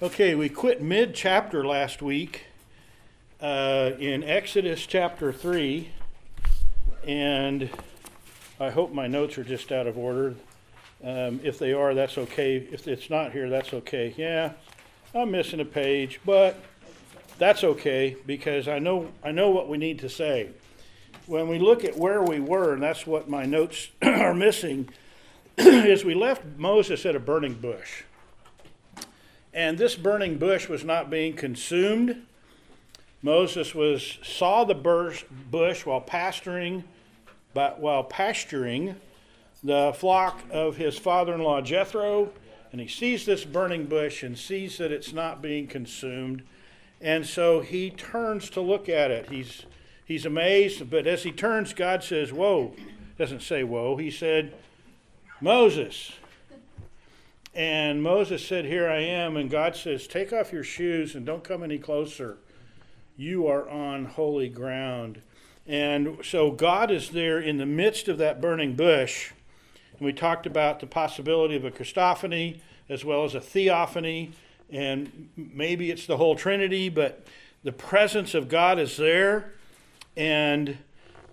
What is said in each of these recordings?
Okay, we quit mid chapter last week uh, in Exodus chapter 3, and I hope my notes are just out of order. Um, if they are, that's okay. If it's not here, that's okay. Yeah, I'm missing a page, but that's okay because I know I know what we need to say. When we look at where we were, and that's what my notes are missing, is we left Moses at a burning bush. And this burning bush was not being consumed. Moses was saw the bush while pasturing, but while pasturing the flock of his father-in-law Jethro, and he sees this burning bush and sees that it's not being consumed, and so he turns to look at it. He's he's amazed, but as he turns, God says, "Whoa!" Doesn't say "Whoa." He said, "Moses." And Moses said, Here I am. And God says, Take off your shoes and don't come any closer. You are on holy ground. And so God is there in the midst of that burning bush. And we talked about the possibility of a Christophany as well as a theophany. And maybe it's the whole Trinity, but the presence of God is there. And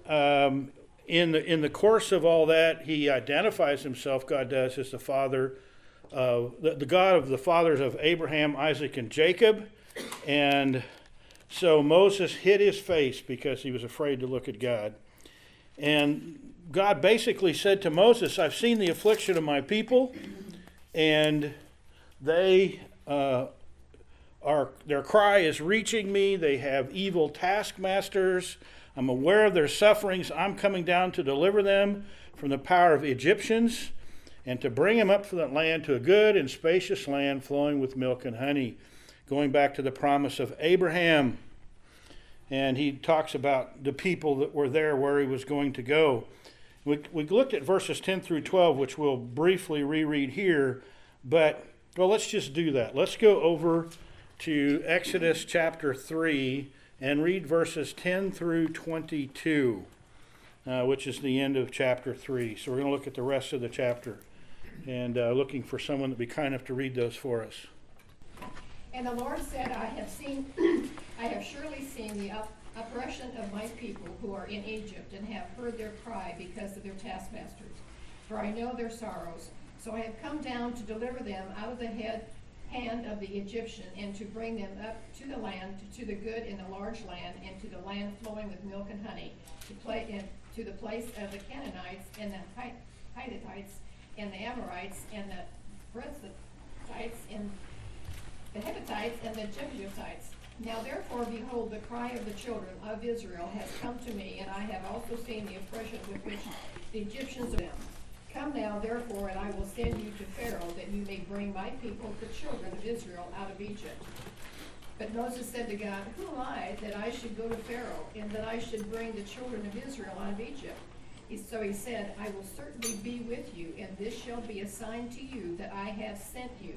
um, in, the, in the course of all that, he identifies himself, God does, as the Father uh, the, the God of the fathers of Abraham, Isaac, and Jacob. And so Moses hid his face because he was afraid to look at God. And God basically said to Moses, I've seen the affliction of my people, and they uh, are, their cry is reaching me. They have evil taskmasters. I'm aware of their sufferings. I'm coming down to deliver them from the power of Egyptians and to bring him up from that land to a good and spacious land flowing with milk and honey. Going back to the promise of Abraham. And he talks about the people that were there where he was going to go. We, we looked at verses 10 through 12, which we'll briefly reread here, but well, let's just do that. Let's go over to Exodus chapter 3 and read verses 10 through 22, uh, which is the end of chapter 3. So we're going to look at the rest of the chapter and uh, looking for someone to be kind enough to read those for us. And the Lord said, I have seen, I have surely seen the up, oppression of my people who are in Egypt, and have heard their cry because of their taskmasters. For I know their sorrows. So I have come down to deliver them out of the head, hand of the Egyptian, and to bring them up to the land, to, the good in the large land, and to the land flowing with milk and honey, to, play, to the place of the Canaanites and the Hittites and the Amorites and the Perizzites and the Hittites and the Jebusites. Now therefore, behold, the cry of the children of Israel has come to me, and I have also seen the oppression with which the Egyptians are them. Come now, therefore, and I will send you to Pharaoh, that you may bring my people, the children of Israel, out of Egypt. But Moses said to God, Who am I that I should go to Pharaoh, and that I should bring the children of Israel out of Egypt? So he said, I will certainly be with you, and this shall be a sign to you that I have sent you.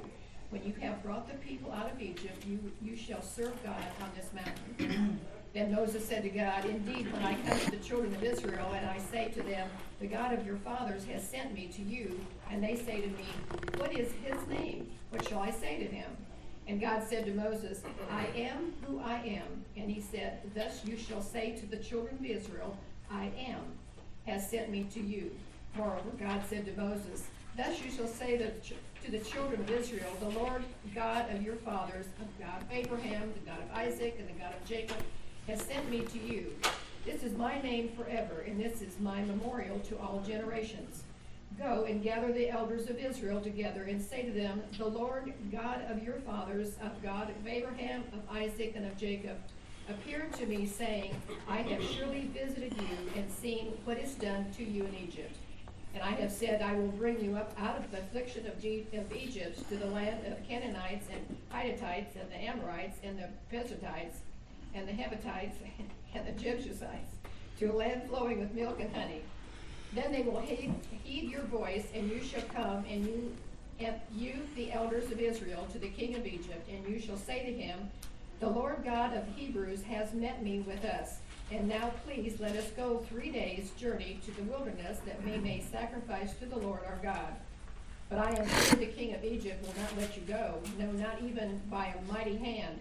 When you have brought the people out of Egypt, you, you shall serve God on this mountain. then Moses said to God, Indeed, when I come to the children of Israel, and I say to them, The God of your fathers has sent me to you, and they say to me, What is his name? What shall I say to him? And God said to Moses, I am who I am. And he said, Thus you shall say to the children of Israel, I am has sent me to you. Moreover, God said to Moses, Thus you shall say to the children of Israel, The Lord God of your fathers, the God of Abraham, the God of Isaac, and the God of Jacob, has sent me to you. This is my name forever, and this is my memorial to all generations. Go and gather the elders of Israel together and say to them, The Lord God of your fathers, of God of Abraham, of Isaac, and of Jacob, appeared to me, saying, I have surely visited you and seen what is done to you in Egypt. And I have said, I will bring you up out of the affliction of, Egypt to the land of Canaanites and Hittites and the Amorites and the Perizzites and the Hivitites and the Jebusites, to a land flowing with milk and honey. Then they will heed, heed your voice, and you shall come, and you, and you, the elders of Israel, to the king of Egypt, and you shall say to him, the Lord God of Hebrews has met me with us. And now please let us go three days' journey to the wilderness that we may sacrifice to the Lord our God. But I am sure the king of Egypt will not let you go, no, not even by a mighty hand.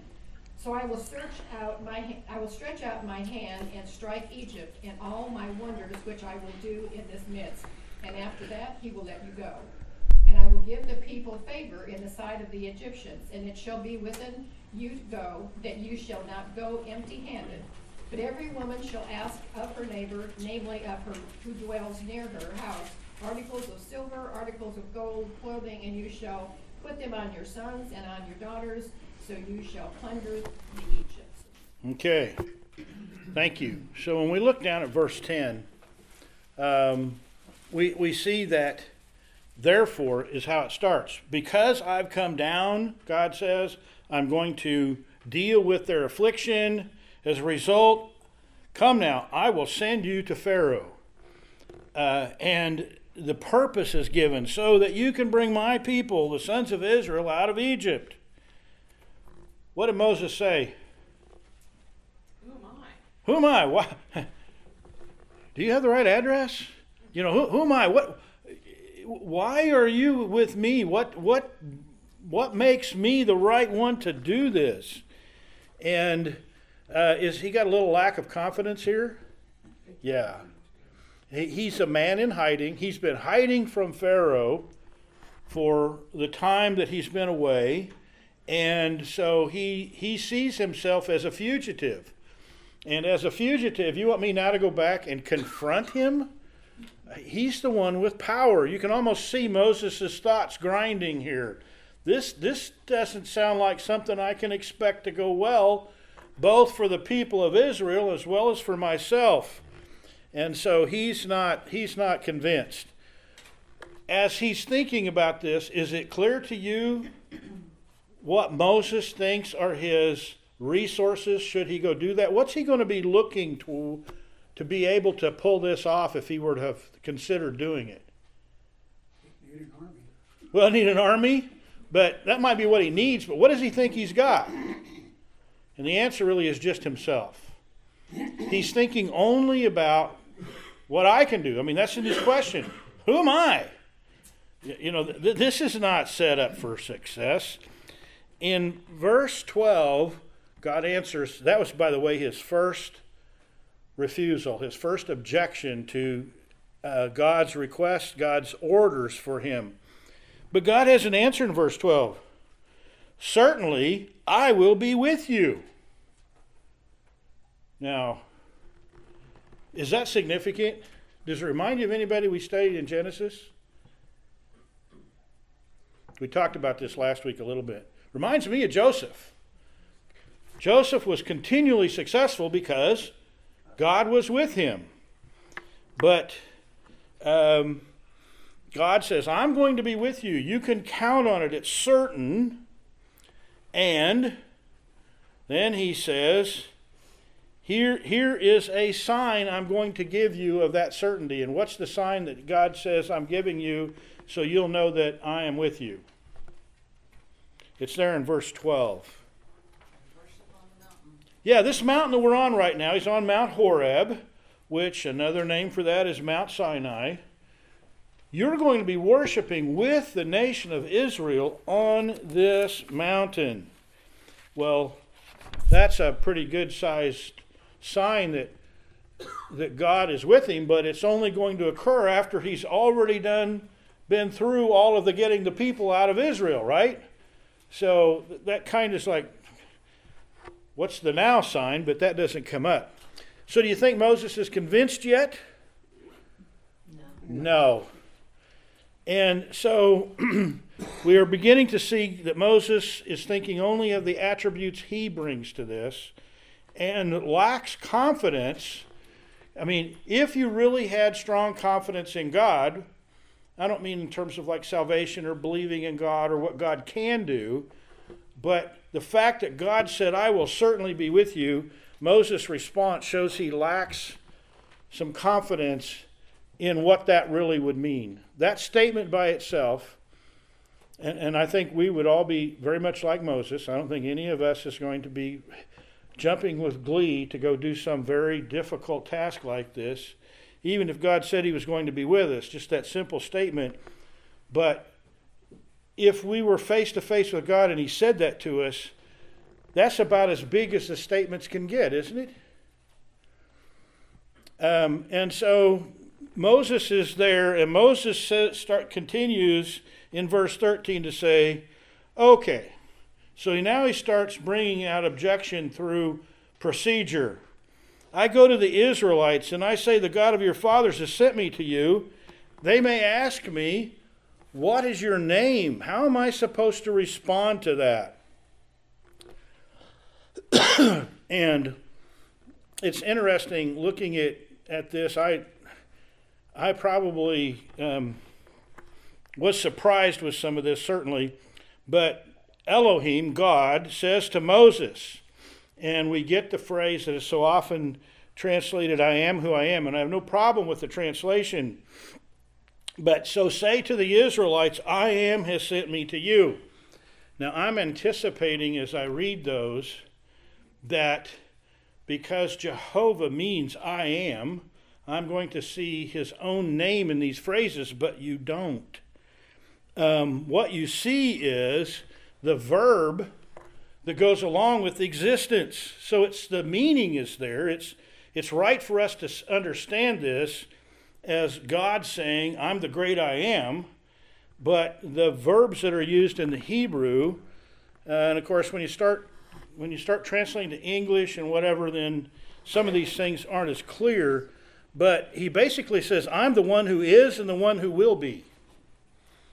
So I will search out my, I will stretch out my hand and strike Egypt and all my wonders which I will do in this midst. And after that, he will let you go. And I will give the people favor in the sight of the Egyptians, and it shall be within you go, that you shall not go empty handed. But every woman shall ask of her neighbor, namely of her who dwells near her house, articles of silver, articles of gold, clothing, and you shall put them on your sons and on your daughters, so you shall plunder the Egyptians. Okay, thank you. So when we look down at verse 10, um, we, we see that therefore is how it starts. Because I've come down, God says, I'm going to deal with their affliction. As a result, come now, I will send you to Pharaoh. Uh, and the purpose is given so that you can bring my people, the sons of Israel, out of Egypt. What did Moses say? Who am I? Who am I? Why? Do you have the right address? You know, who, who am I? What? Why are you with me? What? What? What makes me the right one to do this? And uh, is he got a little lack of confidence here? Yeah. He, he's a man in hiding. He's been hiding from Pharaoh for the time that he's been away, and so he he sees himself as a fugitive. And as a fugitive, you want me now to go back and confront him? He's the one with power. You can almost see Moses' thoughts grinding here. This, this doesn't sound like something I can expect to go well, both for the people of Israel as well as for myself. And so he's not, he's not convinced. As he's thinking about this, is it clear to you what Moses thinks are his resources should he go do that? What's he going to be looking to to be able to pull this off if he were to have considered doing it? Need an army. Well, I need an army, but that might be what he needs. But what does he think he's got? And the answer really is just himself. He's thinking only about what I can do. I mean, that's in his question. Who am I? You know, th- this is not set up for success. In verse 12, God answers, that was, by the way, his first refusal, his first objection to uh, God's request, God's orders for him. But God has an answer in verse 12 Certainly, I will be with you. Now, is that significant? Does it remind you of anybody we studied in Genesis? We talked about this last week a little bit. Reminds me of Joseph. Joseph was continually successful because God was with him. But um, God says, I'm going to be with you. You can count on it. It's certain. And then he says, here, here is a sign I'm going to give you of that certainty. And what's the sign that God says I'm giving you so you'll know that I am with you? It's there in verse 12. Worship on the mountain. Yeah, this mountain that we're on right now, he's on Mount Horeb, which another name for that is Mount Sinai. You're going to be worshiping with the nation of Israel on this mountain. Well, that's a pretty good sized sign that that God is with him, but it's only going to occur after he's already done been through all of the getting the people out of Israel, right? So that kind of is like what's the now sign, but that doesn't come up. So do you think Moses is convinced yet? No. No. And so we are beginning to see that Moses is thinking only of the attributes he brings to this and lacks confidence. I mean, if you really had strong confidence in God, I don't mean in terms of like salvation or believing in God or what God can do, but the fact that God said, I will certainly be with you, Moses' response shows he lacks some confidence in what that really would mean. That statement by itself, and, and I think we would all be very much like Moses. I don't think any of us is going to be jumping with glee to go do some very difficult task like this, even if God said He was going to be with us. Just that simple statement. But if we were face to face with God and He said that to us, that's about as big as the statements can get, isn't it? Um, and so Moses is there, and Moses says, start continues in verse 13 to say, okay. So now he starts bringing out objection through procedure. I go to the Israelites and I say, The God of your fathers has sent me to you. They may ask me, What is your name? How am I supposed to respond to that? and it's interesting looking at, at this. I, I probably um, was surprised with some of this, certainly. But Elohim, God, says to Moses, and we get the phrase that is so often translated, I am who I am. And I have no problem with the translation. But so say to the Israelites, I am has sent me to you. Now I'm anticipating as I read those that because Jehovah means I am, I'm going to see his own name in these phrases, but you don't. Um, what you see is the verb that goes along with existence. So it's the meaning is there. It's it's right for us to understand this as God saying, "I'm the great I am," but the verbs that are used in the Hebrew, uh, and of course, when you start when you start translating to English and whatever, then some of these things aren't as clear. But he basically says, "I'm the one who is and the one who will be."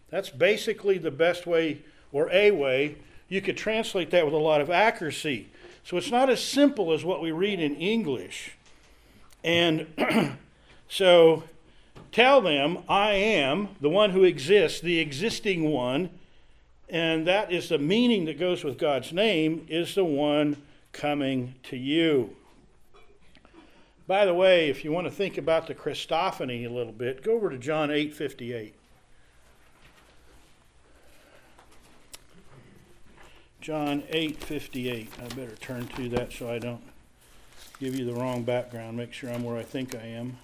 That's basically the best way or a way you could translate that with a lot of accuracy. So it's not as simple as what we read in English. And so tell them, I am the one who exists, the existing one. And that is the meaning that goes with God's name, is the one coming to you. By the way, if you want to think about the Christophany a little bit, go over to John 8:58. John 8:58. I better turn to that so I don't give you the wrong background. Make sure I'm where I think I am.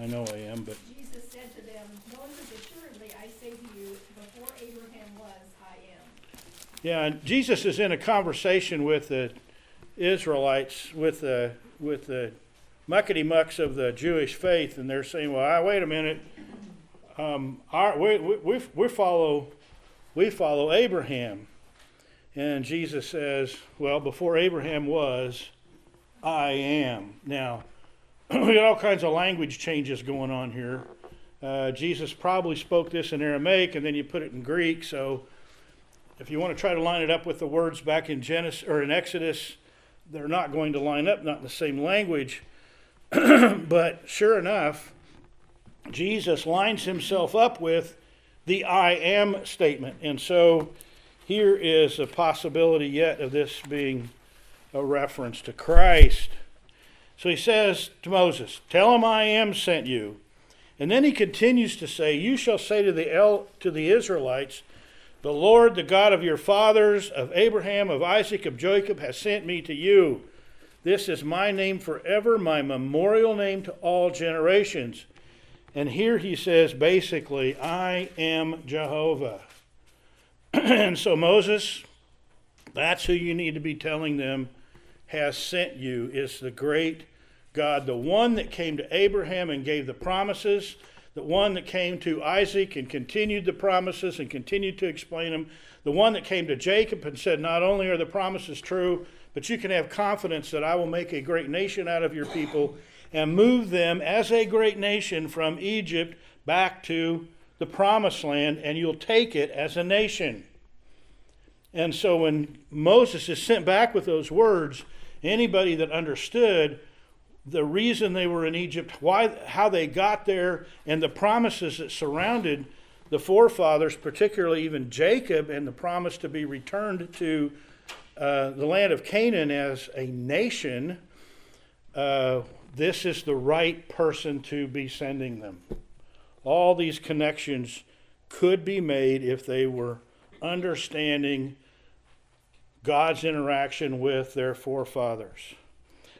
I know I am, but Jesus said to them, Moses, assuredly I say to you, before Abraham was, I am. yeah, and Jesus is in a conversation with the Israelites, with the with the muckety mucks of the Jewish faith, and they're saying, "Well, I, wait a minute. Um, our, we, we, we follow we follow Abraham. And Jesus says, Well, before Abraham was, I am. Now, we got all kinds of language changes going on here. Uh, Jesus probably spoke this in Aramaic and then you put it in Greek. So if you want to try to line it up with the words back in Genesis or in Exodus, they're not going to line up, not in the same language. but sure enough, Jesus lines himself up with the I am statement. And so here is a possibility yet of this being a reference to Christ. So he says to Moses, Tell him I am sent you. And then he continues to say, You shall say to the, El- to the Israelites, The Lord, the God of your fathers, of Abraham, of Isaac, of Jacob, has sent me to you. This is my name forever, my memorial name to all generations. And here he says basically, I am Jehovah. and so Moses, that's who you need to be telling them has sent you, is the great God, the one that came to Abraham and gave the promises, the one that came to Isaac and continued the promises and continued to explain them, the one that came to Jacob and said, Not only are the promises true, but you can have confidence that I will make a great nation out of your people and move them as a great nation from Egypt back to the promised land, and you'll take it as a nation. And so when Moses is sent back with those words, anybody that understood the reason they were in Egypt, why, how they got there, and the promises that surrounded the forefathers, particularly even Jacob, and the promise to be returned to uh, the land of Canaan as a nation, uh, this is the right person to be sending them. All these connections could be made if they were understanding God's interaction with their forefathers.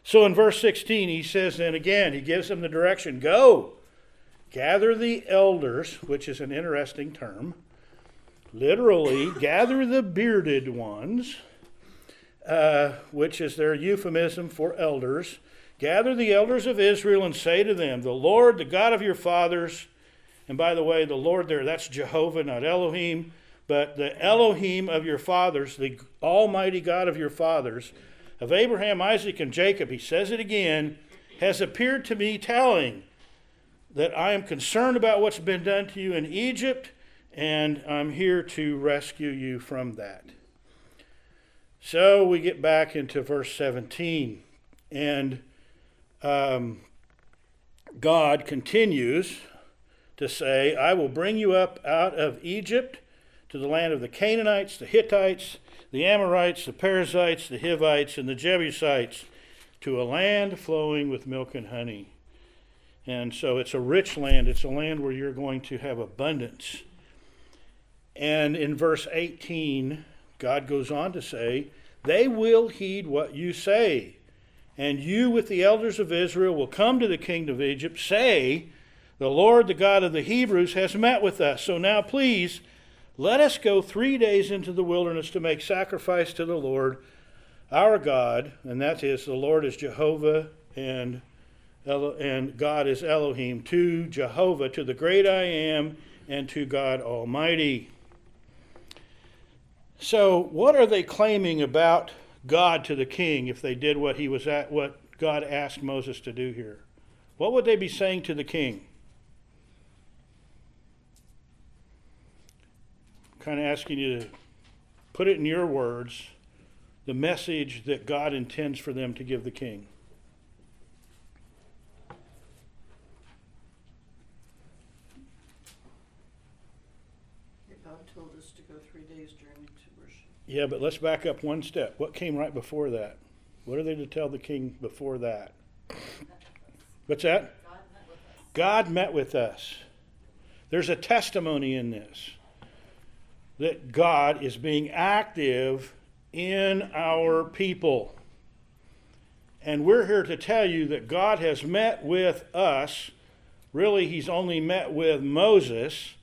So in verse 16, he says, and again, he gives them the direction go, gather the elders, which is an interesting term, literally, gather the bearded ones, uh, which is their euphemism for elders. Gather the elders of Israel and say to them, The Lord, the God of your fathers, and by the way, the Lord there, that's Jehovah, not Elohim, but the Elohim of your fathers, the Almighty God of your fathers, of Abraham, Isaac, and Jacob, he says it again, has appeared to me, telling that I am concerned about what's been done to you in Egypt, and I'm here to rescue you from that. So we get back into verse 17, and um, God continues to say, I will bring you up out of Egypt to the land of the Canaanites, the Hittites, the Amorites, the Perizzites, the Hivites, and the Jebusites, to a land flowing with milk and honey. And so it's a rich land. It's a land where you're going to have abundance. And in verse 18, God goes on to say, They will heed what you say. And you, with the elders of Israel, will come to the king of Egypt, say, The Lord, the God of the Hebrews, has met with us. So now, please, let us go three days into the wilderness to make sacrifice to the Lord our God, and that is the Lord is Jehovah and and God is Elohim, to Jehovah, to the great I am, and to God Almighty. So, what are they claiming about God to the king if they did what he was at what God asked Moses to do here? What would they be saying to the king? Kind of asking you to put it in your words the message that God intends for them to give the king. God told us to go three days journey to worship. Yeah, but let's back up one step. What came right before that? What are they to tell the king before that? What's that? God met with us. God met with us. There's a testimony in this that God is being active in our people. And we're here to tell you that God has met with us. Really, He's only met with Moses,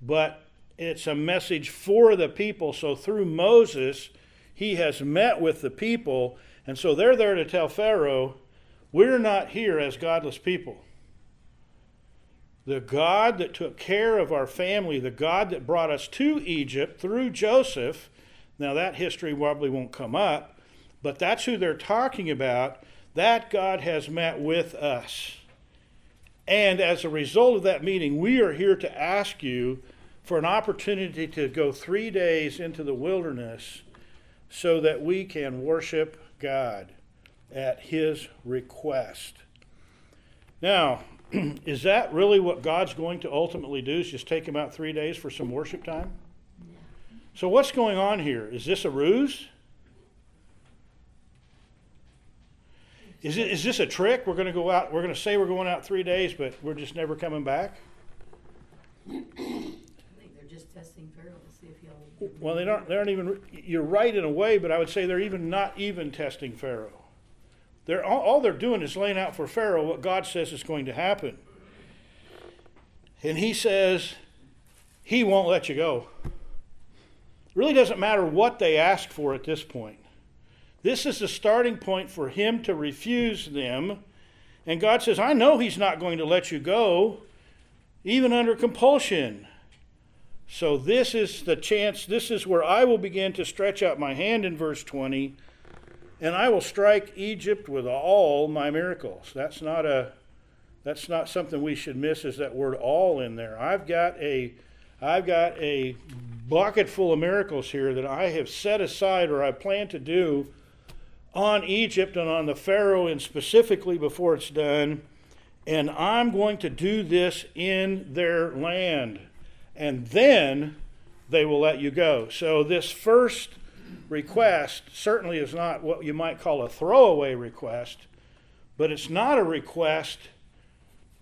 but it's a message for the people. So through Moses, He has met with the people. And so they're there to tell Pharaoh, we're not here as godless people. The God that took care of our family, the God that brought us to Egypt through Joseph, now that history probably won't come up, but that's who they're talking about. That God has met with us. And as a result of that meeting, we are here to ask you for an opportunity to go three days into the wilderness so that we can worship God at His request. Now, is that really what God's going to ultimately do? Is just take him out three days for some worship time? So what's going on here? Is this a ruse? Is it is this a trick? We're going to go out. We're going to say we're going out three days, but we're just never coming back. I think they're just testing Pharaoh to see if he'll. Well, they don't. They aren't even. You're right in a way, but I would say they're even not even testing Pharaoh. They're all, all they're doing is laying out for Pharaoh what God says is going to happen, and he says he won't let you go. It really doesn't matter what they ask for at this point. This is the starting point for him to refuse them. And God says, I know he's not going to let you go, even under compulsion. So, this is the chance, this is where I will begin to stretch out my hand in verse 20, and I will strike Egypt with all my miracles. That's not a that's not something we should miss is that word all in there. I've got a I've got a bucket full of miracles here that I have set aside or I plan to do on Egypt and on the Pharaoh and specifically before it's done. And I'm going to do this in their land. And then they will let you go. So this first request certainly is not what you might call a throwaway request, but it's not a request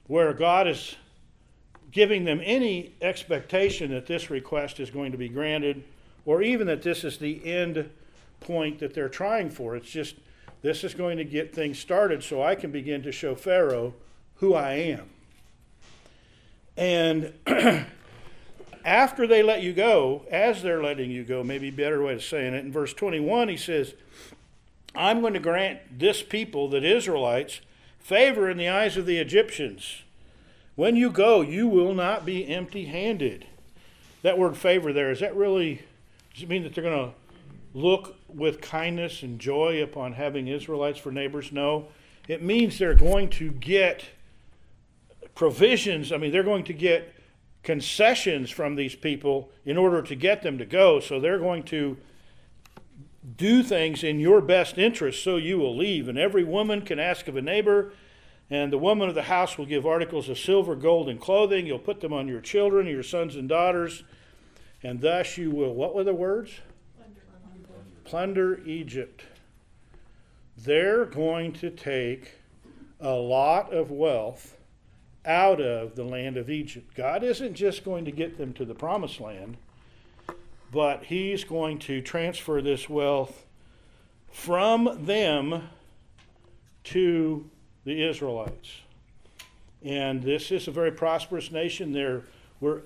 where God is giving them any expectation that this request is going to be granted or even that this is the end point that they're trying for. It's just this is going to get things started so I can begin to show Pharaoh who I am. And after they let you go, as they're letting you go, maybe a better way of saying it. In verse 21, he says, I'm going to grant this people, the Israelites, favor in the eyes of the Egyptians. When you go, you will not be empty handed. That word favor there, is that really, does it mean that they're going to look with kindness and joy upon having Israelites for neighbors? No. It means they're going to get provisions. I mean, they're going to get concessions from these people in order to get them to go. So they're going to do things in your best interest so you will leave. And every woman can ask of a neighbor, and the woman of the house will give articles of silver, gold, and clothing. You'll put them on your children, your sons and daughters, and thus you will, what were the words? Plunder Egypt. They're going to take a lot of wealth out of the land of Egypt. God isn't just going to get them to the promised land, but He's going to transfer this wealth from them to the Israelites. And this is a very prosperous nation. They're,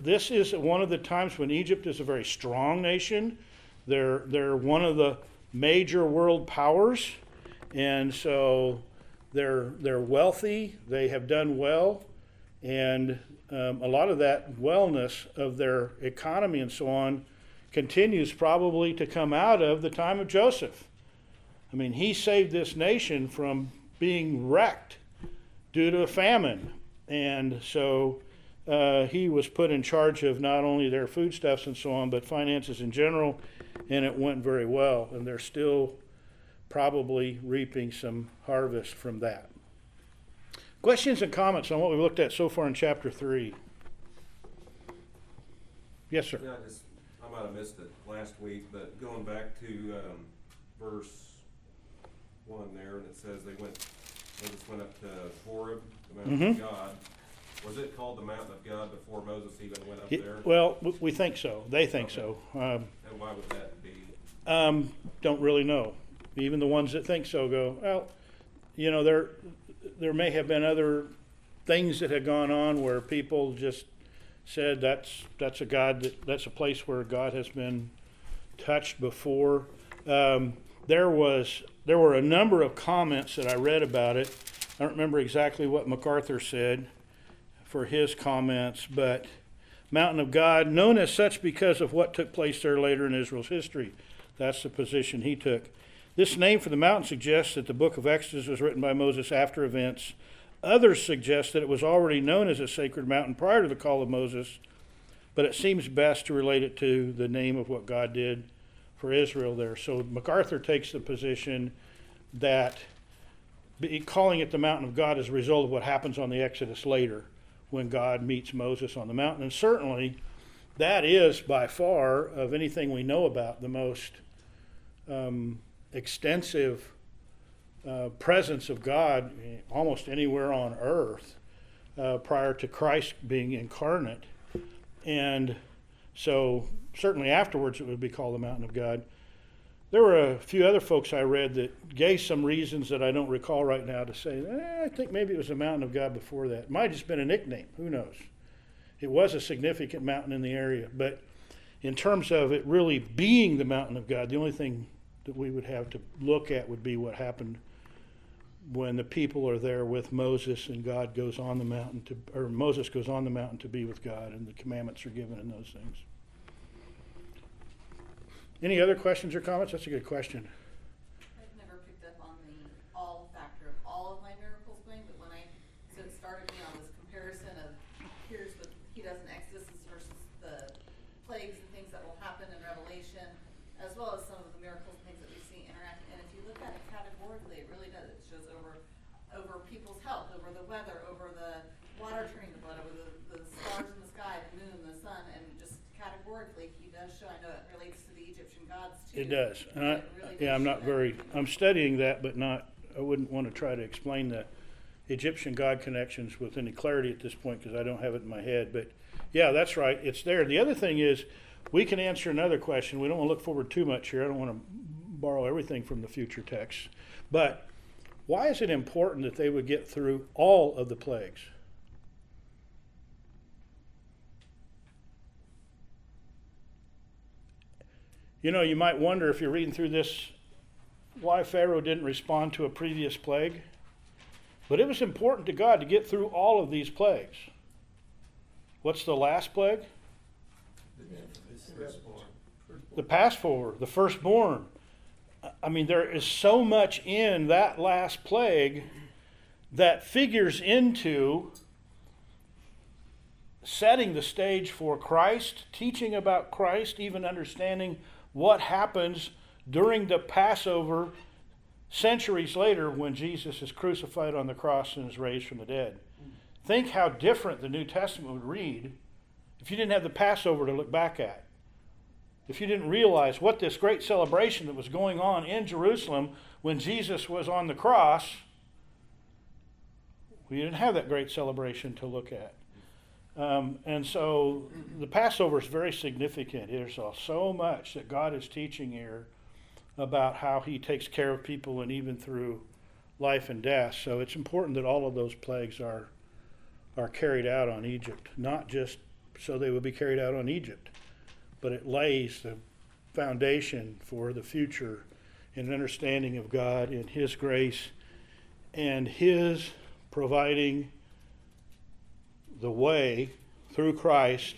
this is one of the times when Egypt is a very strong nation. They're, they're one of the major world powers. And so they're, they're wealthy, they have done well, and um, a lot of that wellness of their economy and so on continues probably to come out of the time of Joseph. I mean, he saved this nation from being wrecked due to a famine. And so uh, he was put in charge of not only their foodstuffs and so on, but finances in general, and it went very well. And they're still probably reaping some harvest from that. Questions and comments on what we've looked at so far in chapter 3? Yes, sir. Yeah, I just, I might have missed it last week, but going back to, um, verse one there, and it says they went, they just went up to Horeb, the mountain of Mhm. God. Was it called the mountain of God before Moses even went up He- there? Well, we- we think so. They think so. Um, And why would that be? Um, don't really know. Even the ones that think so go, well, you know, there, there may have been other things that had gone on where people just said that's, that's a God, that, that's a place where God has been touched before. Um, there was, there were a number of comments that I read about it. I don't remember exactly what MacArthur said for his comments, but Mountain of God, known as such because of what took place there later in Israel's history. That's the position he took. This name for the mountain suggests that the book of Exodus was written by Moses after events. Others suggest that it was already known as a sacred mountain prior to the call of Moses, but it seems best to relate it to the name of what God did for Israel there. So MacArthur takes the position that calling it the mountain of God is a result of what happens on the Exodus later when God meets Moses on the mountain. And certainly that is by far, of anything we know about, the most um, extensive uh, presence of God almost anywhere on earth uh, prior to Christ being incarnate. And so, certainly afterwards, it would be called the mountain of God. There were a few other folks I read that gave some reasons that I don't recall right now to say, eh, I think maybe it was the mountain of God before that. It might have just been a nickname. Who knows? It was a significant mountain in the area. But in terms of it really being the mountain of God, the only thing that we would have to look at would be what happened when the people are there with Moses and God goes on the mountain to, or Moses goes on the mountain to be with God and the commandments are given and those things. Any other questions or comments? That's a good question. I've never picked up on the all factor of all of my miracles thing, but when I, so it started me on this comparison of here's what he does in Exodus versus the plagues and things that will happen in Revelation, as well as some of the miracles and things that we see interacting. And if you look at it categorically, it really does. It shows over, over people's health, over the weather, over the water turning to blood, over the, the stars in the sky, the moon, the sun, and just categorically, he does show, I know it relates to the Egyptian gods too. It does. And I, it really yeah, does I'm show not that. very, I'm studying that, but not, I wouldn't want to try to explain the Egyptian God connections with any clarity at this point because I don't have it in my head. But yeah, that's right. It's there. The other thing is, we can answer another question. We don't want to look forward too much here. I don't want to borrow everything from the future texts. But why is it important that they would get through all of the plagues? You know, you might wonder if you're reading through this why Pharaoh didn't respond to a previous plague. But it was important to God to get through all of these plagues. What's the last plague? The Passover, the firstborn. I mean, there is so much in that last plague that figures into setting the stage for Christ, teaching about Christ, even understanding what happens during the Passover centuries later when Jesus is crucified on the cross and is raised from the dead. Think how different the New Testament would read if you didn't have the Passover to look back at. If you didn't realize what this great celebration that was going on in Jerusalem when Jesus was on the cross, we didn't have that great celebration to look at. Um, and so the Passover is very significant. There's so much that God is teaching here about how He takes care of people and even through life and death. So it's important that all of those plagues are are carried out on Egypt, not just so they will be carried out on Egypt, but it lays the foundation for the future in an understanding of God and His grace and His providing the way through Christ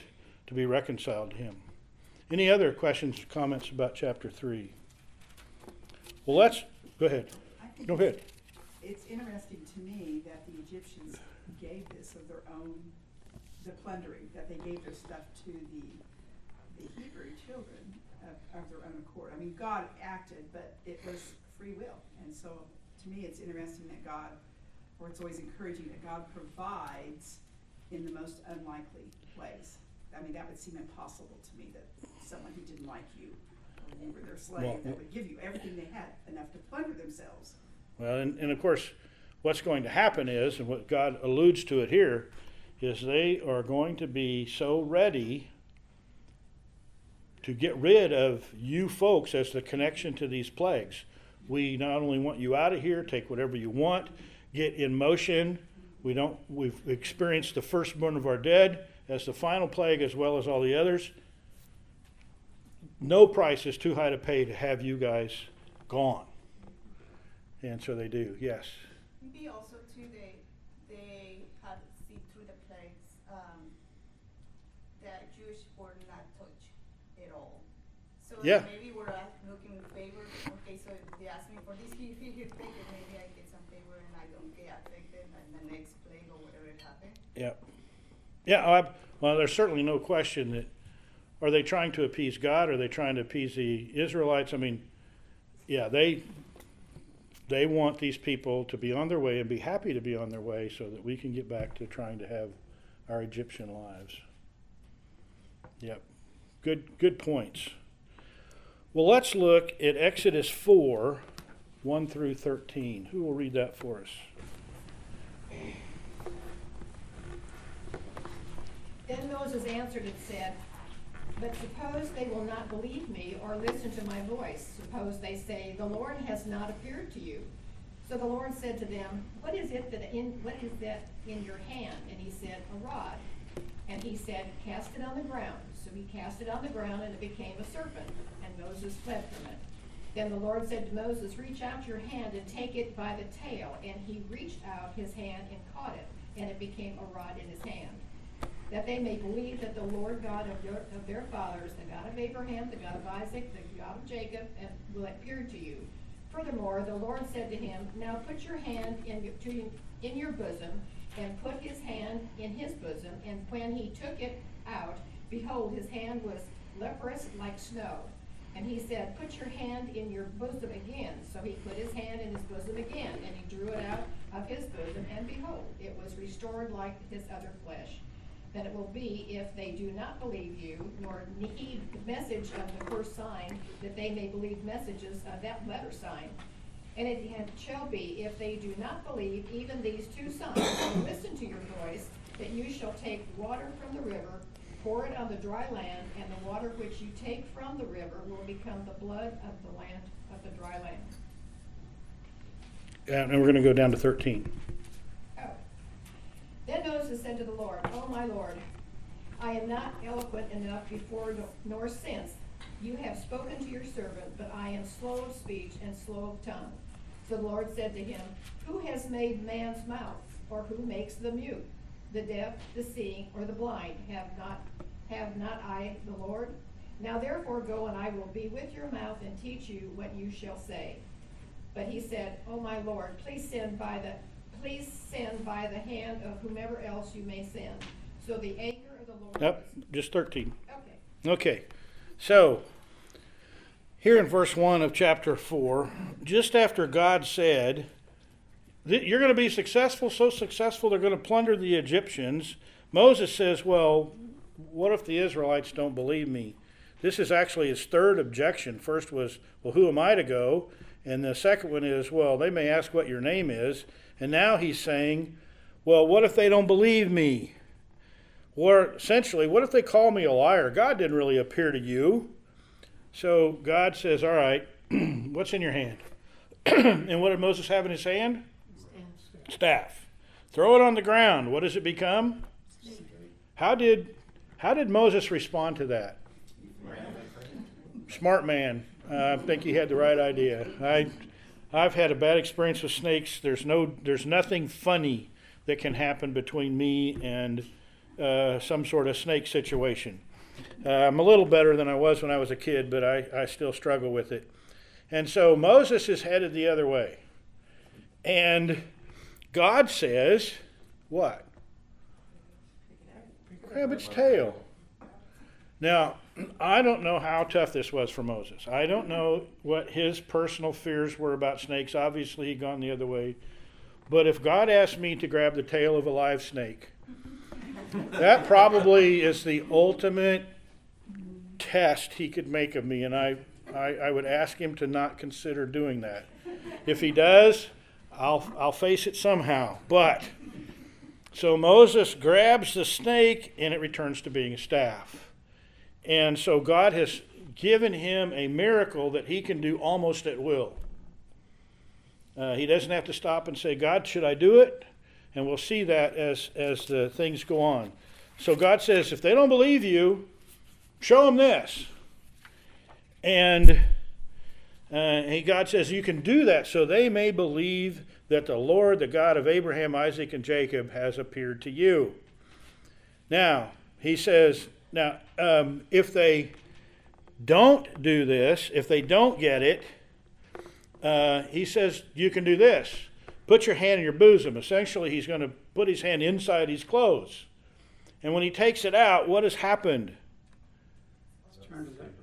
to be reconciled to Him. Any other questions, comments about chapter 3? Well, let's go ahead. Go ahead. It's interesting to me that the Egyptians gave this of their own, the plundering, that they gave their stuff to the, the Hebrew children of, of their own accord. I mean, God acted, but it was free will. And so, to me, it's interesting that God, or it's always encouraging that God provides in the most unlikely ways. I mean, that would seem impossible to me that someone who didn't like you, or you were their slave, Well, that would give you everything they had, enough to plunder themselves. Well, and, and of course, what's going to happen is, and what God alludes to it here, is they are going to be so ready to get rid of you folks as the connection to these plagues. We not only want you out of here, take whatever you want, get in motion. We don't. We've experienced the firstborn of our dead as the final plague, as well as all the others. No price is too high to pay to have you guys gone. And so they do. Yes. Maybe also too, they, they had seen through the plagues, um, that Jewish were not touched at all. So Yeah. maybe we're looking favor, okay, so if they ask me for this he- he- thing, and maybe I get some favor and I don't get affected and the next plague or whatever it happened. Yeah. Yeah. I, well, there's certainly no question that are they trying to appease God? Are they trying to appease the Israelites? I mean, yeah, they they want these people to be on their way and be happy to be on their way so that we can get back to trying to have our Egyptian lives. Yep. Good good points. Well, let's look at Exodus 4, 1 through 13. Who will read that for us? Then Moses answered and said, But suppose they will not believe me or listen to my voice. Suppose they say, The Lord has not appeared to you. So the Lord said to them, What is it that in what is that in your hand? And he said, A rod. And he said, Cast it on the ground. So he cast it on the ground, and it became a serpent. Moses fled from it. Then the Lord said to Moses, Reach out your hand and take it by the tail. And he reached out his hand and caught it, and it became a rod in his hand that they may believe that the Lord God of of their fathers, the God of Abraham, the God of Isaac, the God of Jacob, will appear to you. Furthermore, the Lord said to him, Now put your hand in to, in your bosom, and put his hand in his bosom. And when he took it out, behold, his hand was leprous like snow. And he said, Put your hand in your bosom again. So he put his hand in his bosom again, and he drew it out of his bosom, and behold, it was restored like his other flesh that it will be if they do not believe you, nor heed the message of the first sign, that they may believe messages of that letter sign. And it shall be, if they do not believe even these two signs, and listen to your voice, that you shall take water from the river, pour it on the dry land, and the water which you take from the river will become the blood of the land, of the dry land. And we're going to go down to 13. Oh. Then Moses said to the Lord, O my Lord, I am not eloquent enough before nor since You have spoken to your servant, but I am slow of speech and slow of tongue. So the Lord said to him, Who has made man's mouth, or who makes the mute, the deaf, the seeing, or the blind? Have not, have not I the Lord? Now therefore go, and I will be with your mouth and teach you what you shall say. But he said, O my Lord, please send by the, please send by the hand of whomever else you may send. So the anger of the Lord Yep, just 13. okay. Okay, so here in verse 1 of chapter 4, just after God said, You're going to be successful, so successful they're going to plunder the Egyptians, Moses says, Well, what if the Israelites don't believe me? This is actually his third objection. First was, Well, who am I to go? And the second one is, Well, they may ask what your name is. And now he's saying, Well, what if they don't believe me? Or essentially, what if they call me a liar? God didn't really appear to you. So God says, All right, what's in your hand? and what did Moses have in his hand? Staff. Throw it on the ground. What does it become? How did how did Moses respond to that? Smart man. Uh, I think he had the right idea. I I've had a bad experience with snakes. There's no there's nothing funny that can happen between me and uh, some sort of snake situation. Uh, I'm a little better than I was when I was a kid, but I, I still struggle with it. And so Moses is headed the other way. And God says, what? Grab its tail. Now, I don't know how tough this was for Moses. I don't know what his personal fears were about snakes. Obviously, he'd gone the other way. But if God asked me to grab the tail of a live snake, that probably is the ultimate test he could make of me, and I, I, I would ask him to not consider doing that. If he does, I'll, I'll face it somehow. But, so Moses grabs the snake, and it returns to being a staff. And so God has given him a miracle that he can do almost at will. Uh, he doesn't have to stop and say, God, should I do it? And we'll see that as, as the things go on. So God says, if they don't believe you, show them this. And uh, he, God says, you can do that so they may believe that the Lord, the God of Abraham, Isaac, and Jacob, has appeared to you. Now, he says, now, um, if they don't do this, if they don't get it, uh, he says, you can do this. Put your hand in your bosom. Essentially, he's going to put his hand inside his clothes. And when he takes it out, what has happened? Turn to lepers.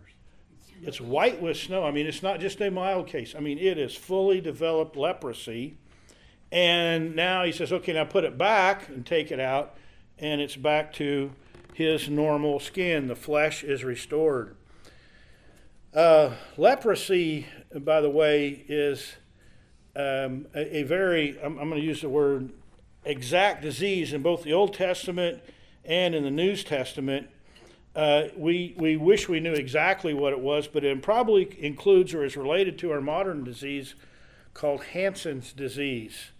It's white with snow. I mean, it's not just a mild case. I mean, it is fully developed leprosy. And now he says, okay, now put it back and take it out. And it's back to his normal skin. The flesh is restored. Uh, leprosy, by the way, is um, a, a, very, I'm, I'm going to use the word exact disease in both the Old Testament and in the New Testament. Uh, we, we wish we knew exactly what it was, but it probably includes or is related to our modern disease called Hansen's disease.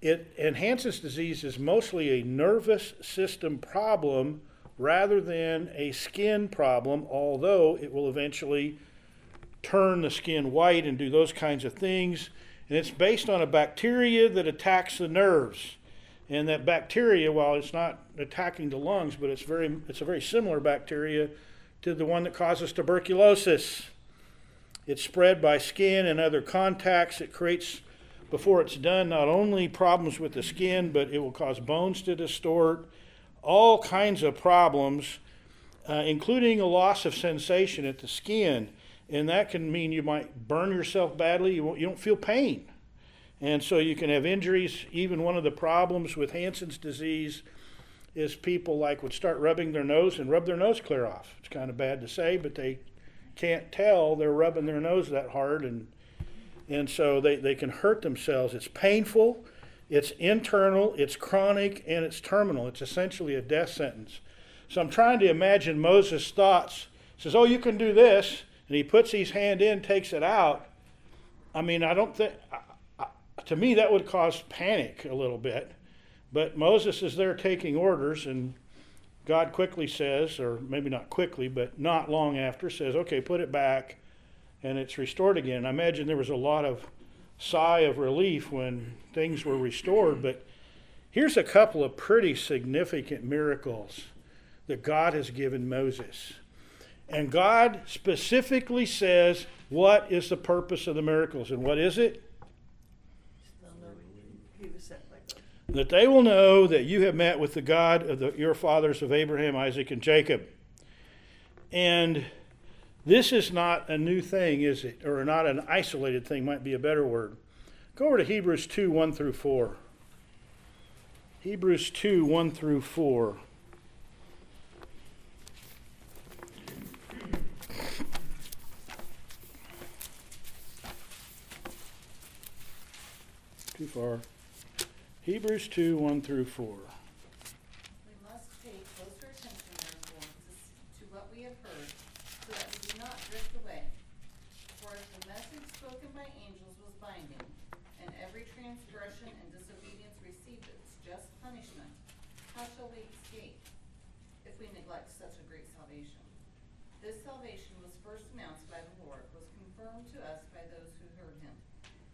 It, and Hansen's disease is mostly a nervous system problem rather than a skin problem, although it will eventually turn the skin white and do those kinds of things. And it's based on a bacteria that attacks the nerves. And that bacteria, while it's not attacking the lungs, but it's very it's a very similar bacteria to the one that causes tuberculosis. It's spread by skin and other contacts. It creates before it's done not only problems with the skin, but it will cause bones to distort, all kinds of problems, uh, including a loss of sensation at the skin. And that can mean you might burn yourself badly. You, you don't feel pain. And so you can have injuries. Even one of the problems with Hansen's disease is people like would start rubbing their nose and rub their nose clear off. It's kind of bad to say, but they can't tell they're rubbing their nose that hard and and so they, they can hurt themselves. It's painful, it's internal, it's chronic, and it's terminal. It's essentially a death sentence. So I'm trying to imagine Moses' thoughts. He says, Oh, you can do this. And he puts his hand in, takes it out. I mean, I don't think, to me, that would cause panic a little bit. But Moses is there taking orders, and God quickly says, or maybe not quickly, but not long after, says, okay, put it back, and it's restored again. I imagine there was a lot of sigh of relief when things were restored, but here's a couple of pretty significant miracles that God has given Moses. And God specifically says, what is the purpose of the miracles? And what is it? He was sent by God. that they will know that you have met with the God of the, your fathers of Abraham, Isaac, and Jacob. And this is not a new thing, is it? Or not an isolated thing, might be a better word. Go over to Hebrews 2 1 through 4. Hebrews 2 1 through 4. Too far. Hebrews 2 1 through 4. We must pay closer attention, therefore, to, what we have heard, so that we do not drift away. For if the message spoken by angels was binding, and every transgression and disobedience received its just punishment, how shall we escape if we neglect such a great salvation? This salvation was first announced by the Lord, was confirmed to us by those who heard him,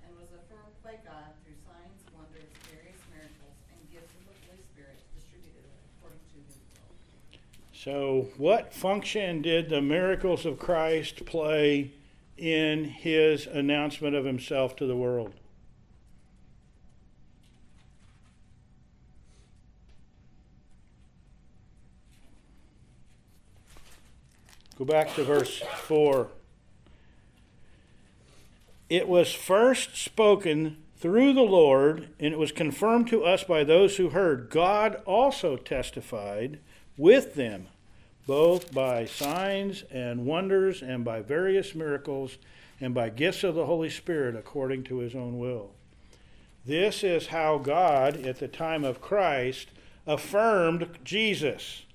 and was affirmed by God through signs, wonders, various miracles, and gifts of the Holy Spirit distributed according to his will. So, what function did the miracles of Christ play in his announcement of himself to the world? Go back to verse 4. It was first spoken through the Lord, and it was confirmed to us by those who heard. God also testified with them, both by signs and wonders, and by various miracles, and by gifts of the Holy Spirit according to his own will. This is how God, at the time of Christ, affirmed Jesus.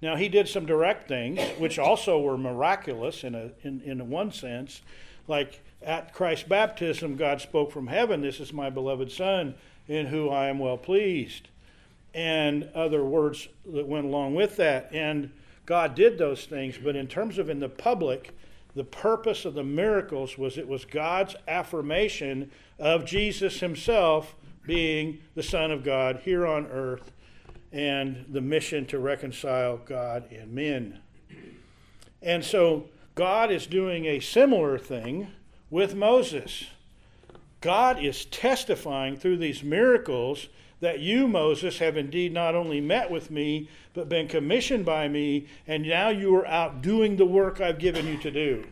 Now, he did some direct things, which also were miraculous in, a, in, in one sense. Like at Christ's baptism, God spoke from heaven, This is my beloved Son, in whom I am well pleased. And other words that went along with that. And God did those things, but in terms of in the public, the purpose of the miracles was it was God's affirmation of Jesus himself being the Son of God here on earth and the mission to reconcile God and men. And so God is doing a similar thing with Moses. God is testifying through these miracles that you, Moses, have indeed not only met with me, but been commissioned by me, and now you are out doing the work I've given you to do.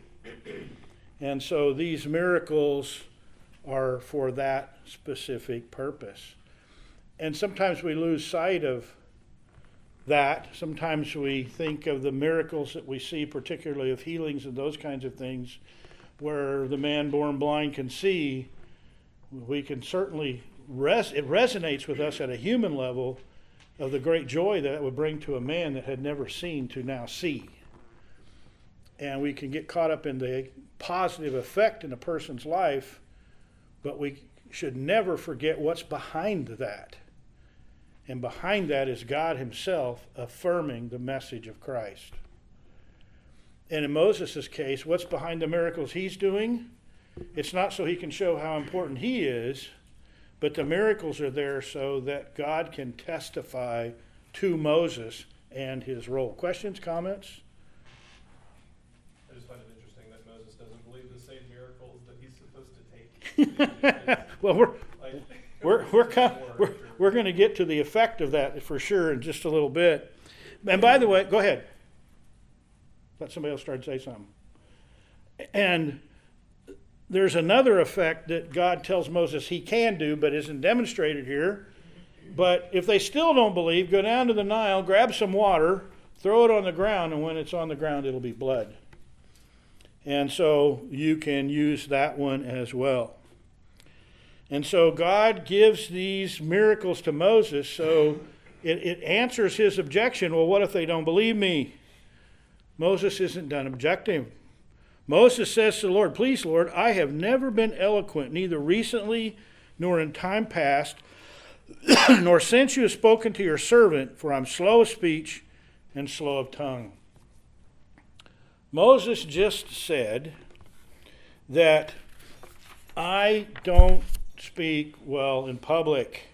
And so these miracles are for that specific purpose. And sometimes we lose sight of that. Sometimes we think of the miracles that we see, particularly of healings and those kinds of things, where the man born blind can see. We can certainly, res- it resonates with us at a human level of the great joy that it would bring to a man that had never seen to now see. And we can get caught up in the positive effect in a person's life, but we should never forget what's behind that. And behind that is God Himself affirming the message of Christ. And in Moses' case, what's behind the miracles he's doing? It's not so he can show how important he is, but the miracles are there so that God can testify to Moses and his role. Questions, comments? I just find it interesting that Moses doesn't believe the same miracles that he's supposed to take. well, we're, Like, we're, we're, co- more, we're, we're going to get to the effect of that for sure in just a little bit. And by the way, go ahead. Let somebody else start to say something. And there's another effect that God tells Moses he can do, but isn't demonstrated here. But if they still don't believe, go down to the Nile, grab some water, throw it on the ground, and when it's on the ground, it'll be blood. And so you can use that one as well. And so God gives these miracles to Moses, so it, it answers his objection. Well, what if they don't believe me? Moses isn't done objecting. Moses says to the Lord, Please, Lord, I have never been eloquent, neither recently nor in time past, nor since you have spoken to your servant, for I'm slow of speech and slow of tongue. Moses just said that I don't speak well in public.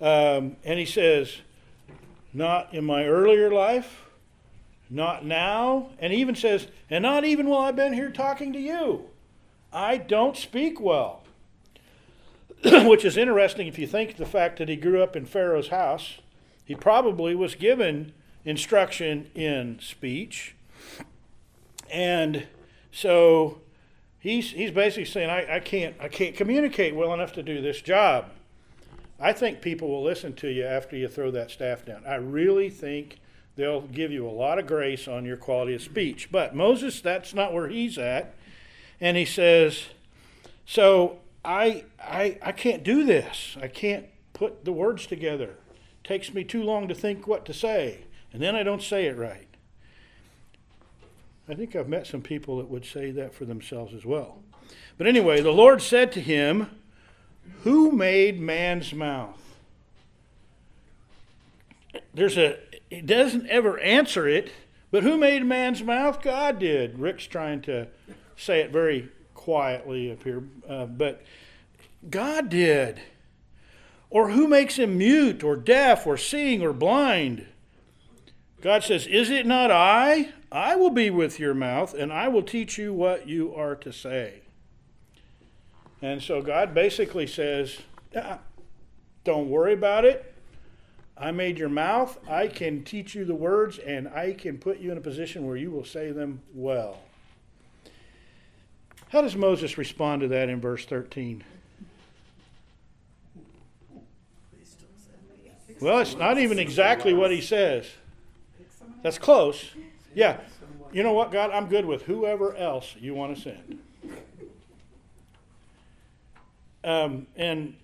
Um, and he says, not in my earlier life, not now. And even says, and not even while I've been here talking to you. I don't speak well. Which is interesting if you think the fact that he grew up in Pharaoh's house. He probably was given instruction in speech. And so he's, he's basically saying, I, I, can't, I can't communicate well enough to do this job. I think people will listen to you after you throw that staff down. I really think they'll give you a lot of grace on your quality of speech. But Moses, that's not where he's at. And he says, So I, I, I can't do this. I can't put the words together. It takes me too long to think what to say. And then I don't say it right. I think I've met some people that would say that for themselves as well. But anyway, the Lord said to him, Who made man's mouth? There's a, it doesn't ever answer it, but who made man's mouth? God did. Rick's trying to say it very quietly up here, uh, but God did. Or who makes him mute or deaf or seeing or blind? God says, Is it not I? I will be with your mouth and I will teach you what you are to say. And so God basically says, ah, Don't worry about it. I made your mouth. I can teach you the words and I can put you in a position where you will say them well. How does Moses respond to that in verse 13? Well, it's not even exactly what he says. That's close. Yeah. You know what, God? I'm good with whoever else you want to send. Um, and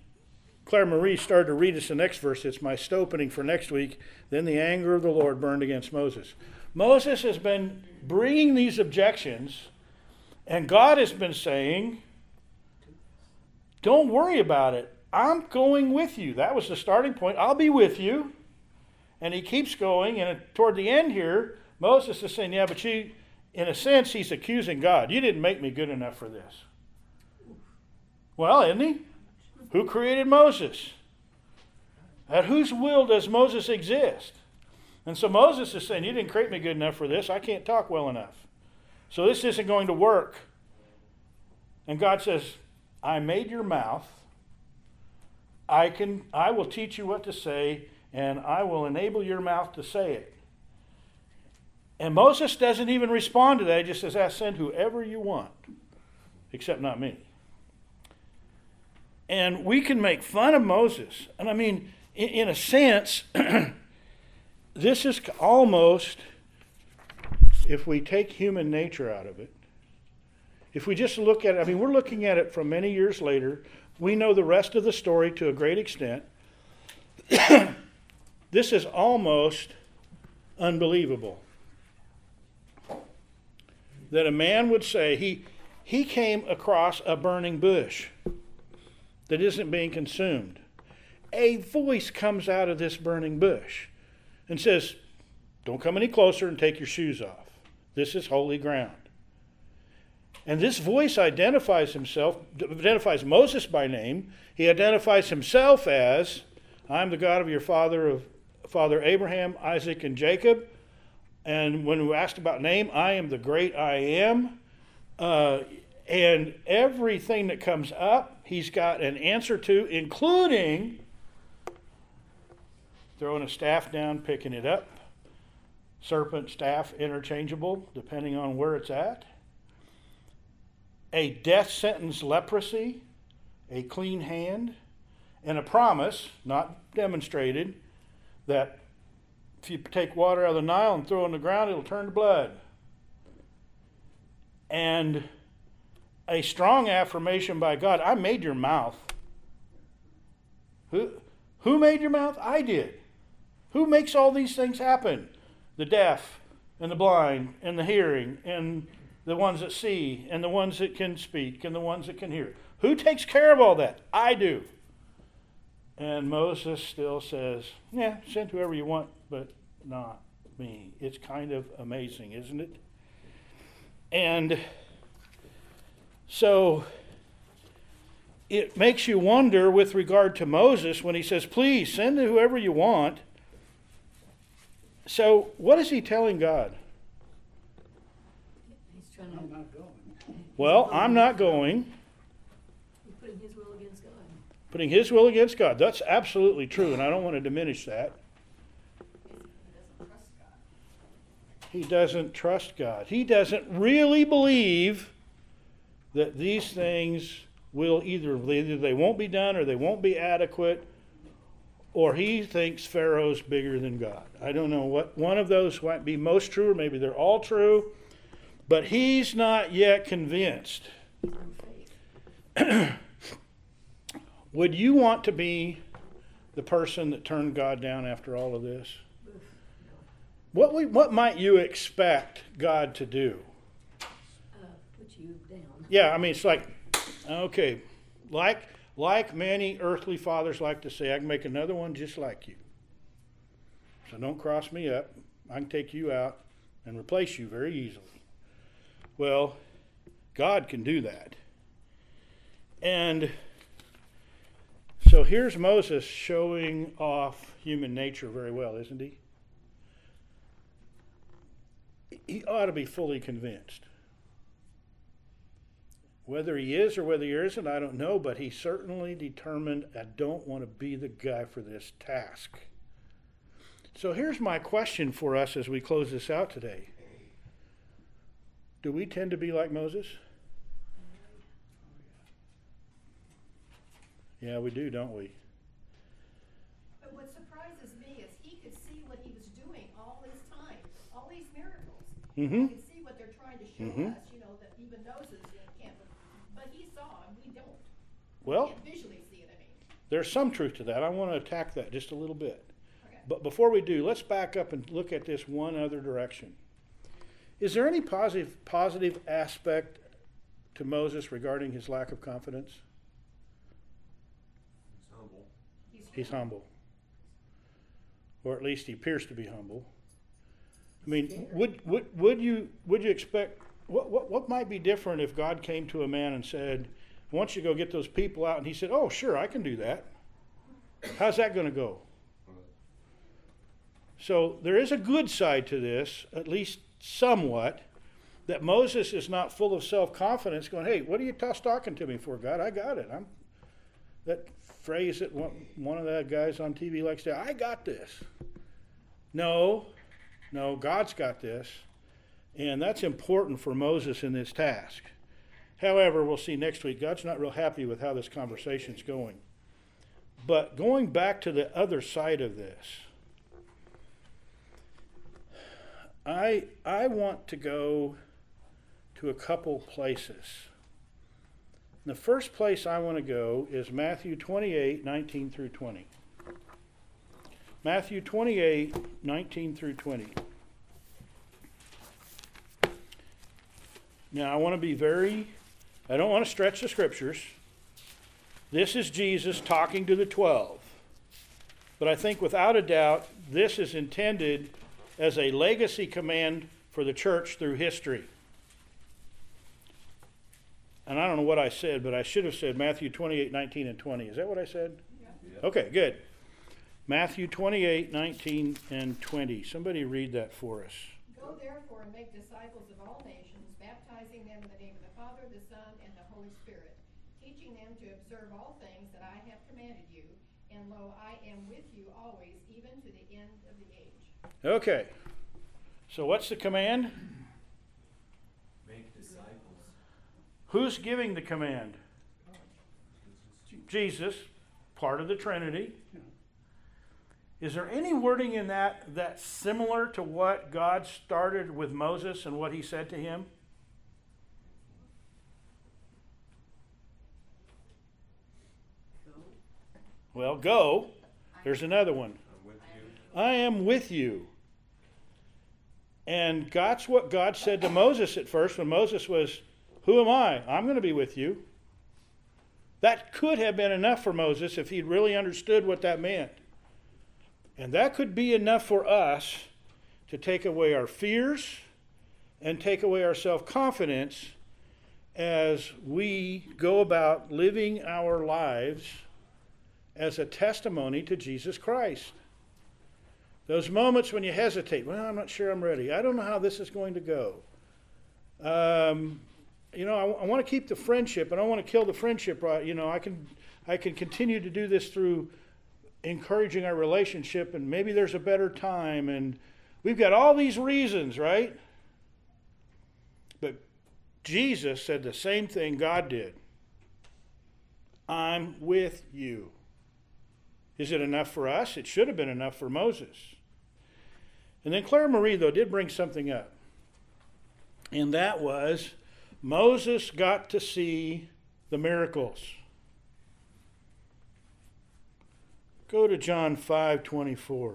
Claire Marie started to read us the next verse. It's my opening for next week. Then the anger of the Lord burned against Moses. Moses has been bringing these objections, and God has been saying, Don't worry about it. I'm going with you. That was the starting point. I'll be with you. And he keeps going, and toward the end here, Moses is saying, Yeah, but you, in a sense, he's accusing God. You didn't make me good enough for this. Well, isn't he? Who created Moses? At whose will does Moses exist? And so Moses is saying, You didn't create me good enough for this. I can't talk well enough. So this isn't going to work. And God says, I made your mouth. I can I will teach you what to say, and I will enable your mouth to say it. And Moses doesn't even respond to that. He just says, I send whoever you want, except not me. And we can make fun of Moses. And I mean, in, in a sense, this is almost, if we take human nature out of it, if we just look at it, I mean, we're looking at it from many years later. We know the rest of the story to a great extent. this is almost unbelievable that a man would say he, he came across a burning bush that isn't being consumed. A voice comes out of this burning bush and says, Don't come any closer and take your shoes off. This is holy ground. And this voice identifies himself, identifies Moses by name. He identifies himself as, I'm the God of your father of Father Abraham, Isaac, and Jacob. And when we asked about name, I am the great I am. Uh, and everything that comes up, he's got an answer to, including throwing a staff down, picking it up. Serpent, staff, interchangeable, depending on where it's at. A death sentence, leprosy, a clean hand, and a promise, not demonstrated, that if you take water out of the Nile and throw it on the ground, it'll turn to blood. And a strong affirmation by God I made your mouth. Who, who made your mouth? I did. Who makes all these things happen? The deaf, and the blind, and the hearing, and the ones that see, and the ones that can speak, and the ones that can hear. Who takes care of all that? I do. And Moses still says, Yeah, send whoever you want, but not me. It's kind of amazing, isn't it? And so it makes you wonder with regard to Moses when he says, Please send whoever you want. So, what is he telling God? He's trying I'm not going. Well, I'm not going. he's putting his will against God. Putting his will against God. That's absolutely true, and I don't want to diminish that. He doesn't trust God. He doesn't trust God. He doesn't really believe that these things will either either they won't be done or they won't be adequate or he thinks Pharaoh's bigger than God. I don't know what one of those might be most true or maybe they're all true, but he's not yet convinced. Would you want to be the person that turned God down after all of this? What, we, what might you expect God to do? Uh, put you down. Yeah, I mean, it's like, okay, like, like many earthly fathers like to say, I can make another one just like you. So don't cross me up. I can take you out and replace you very easily. Well, God can do that. And so here's Moses showing off human nature very well, isn't he? He ought to be fully convinced. Whether he is or whether he isn't, I don't know, but he certainly determined I don't want to be the guy for this task. So here's my question for us as we close this out today. Do we tend to be like Moses? Yeah, we do, don't we? But what surprises me is he could see what he was doing all this time, all these miracles. Mm-hmm. You can see what they're trying to show Mhm. us, you know, that even Moses can't, but he saw and we don't. Well, Can't visually see it, I mean. there's some truth to that. I want to attack that just a little bit. Okay. But before we do, let's back up and look at this one other direction. Is there any positive positive aspect to Moses regarding his lack of confidence? He's humble. He's humble. Or at least he appears to be humble. I mean, would, would, would you would you expect what, what what might be different if God came to a man and said, Want you to go get those people out and he said, Oh sure, I can do that. How's that gonna go? So there is a good side to this, at least somewhat, that Moses is not full of self confidence, going, "Hey, what are you toss talking to me for, God? I got it. I'm that phrase that one, one of the guys on TV likes to. I got this. No, no, God's got this, and that's important for Moses in this task. However, we'll see next week. God's not real happy with how this conversation's going. But going back to the other side of this. I I want to go to a couple places. The first place I want to go is Matthew 28, 19 through 20. Matthew 28, 19 through 20. Now, I want to be very, I don't want to stretch the scriptures. This is Jesus talking to the 12. But I think without a doubt, this is intended as a legacy command for the church through history. And I don't know what I said, but I should have said Matthew 28, 19, and 20. Is that what I said? Okay, good. Matthew 28, 19, and 20. Somebody read that for us. Go therefore and make disciples of all nations, baptizing them in the name of the Son, and the Holy Spirit, teaching them to observe all things that I have commanded you. And lo, I am with you always, even to the end of the age. Okay. So what's the command? Make disciples. Who's giving the command? Jesus, part of the Trinity. Is there any wording in that that's similar to what God started with Moses and what he said to him? Well, go. There's another one. I am with you. And that's what God said to Moses at first when Moses was, Who am I? I'm going to be with you. That could have been enough for Moses if he'd really understood what that meant. And that could be enough for us to take away our fears and take away our self confidence as we go about living our lives as a testimony to Jesus Christ. Those moments when you hesitate, well, I'm not sure I'm ready. I don't know how this is going to go. Um, you know, I, I want to keep the friendship, and I want to kill the friendship. Right? You know, I can, I can continue to do this through encouraging our relationship, and maybe there's a better time, and we've got all these reasons, right? But Jesus said the same thing God did. I'm with you. Is it enough for us? It should have been enough for Moses. And then Claire Marie, though, did bring something up. And that was Moses got to see the miracles. Go to John 5 24.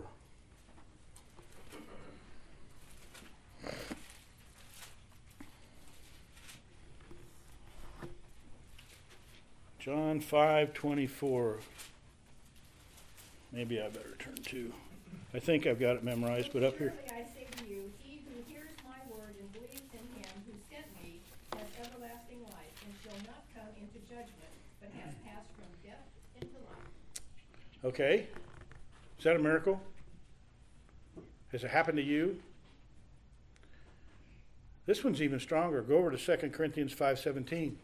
John 5 24. Maybe I better turn to. I think I've got it memorized, but up here. I say to you, he who hears my word and believes in him who sent me has everlasting life, and shall not come into judgment, but has passed from death into life. Okay. Is that a miracle? Has it happened to you? This one's even stronger. Go over to 2 Corinthians 5:17.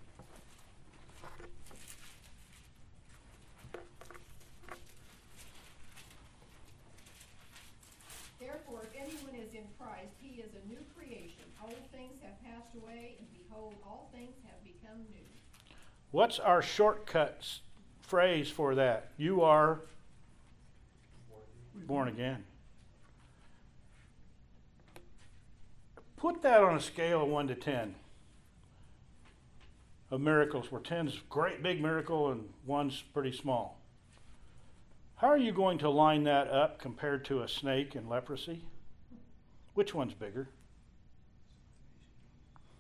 Therefore, if anyone is in Christ, he is a new creation. Old things have passed away, and behold, all things have become new. What's our shortcut phrase for that? You are born again. Put that on a scale of 1 to 10 of miracles, where 10's great big miracle and 1's pretty small. How are you going to line that up compared to a snake and leprosy? Which one's bigger?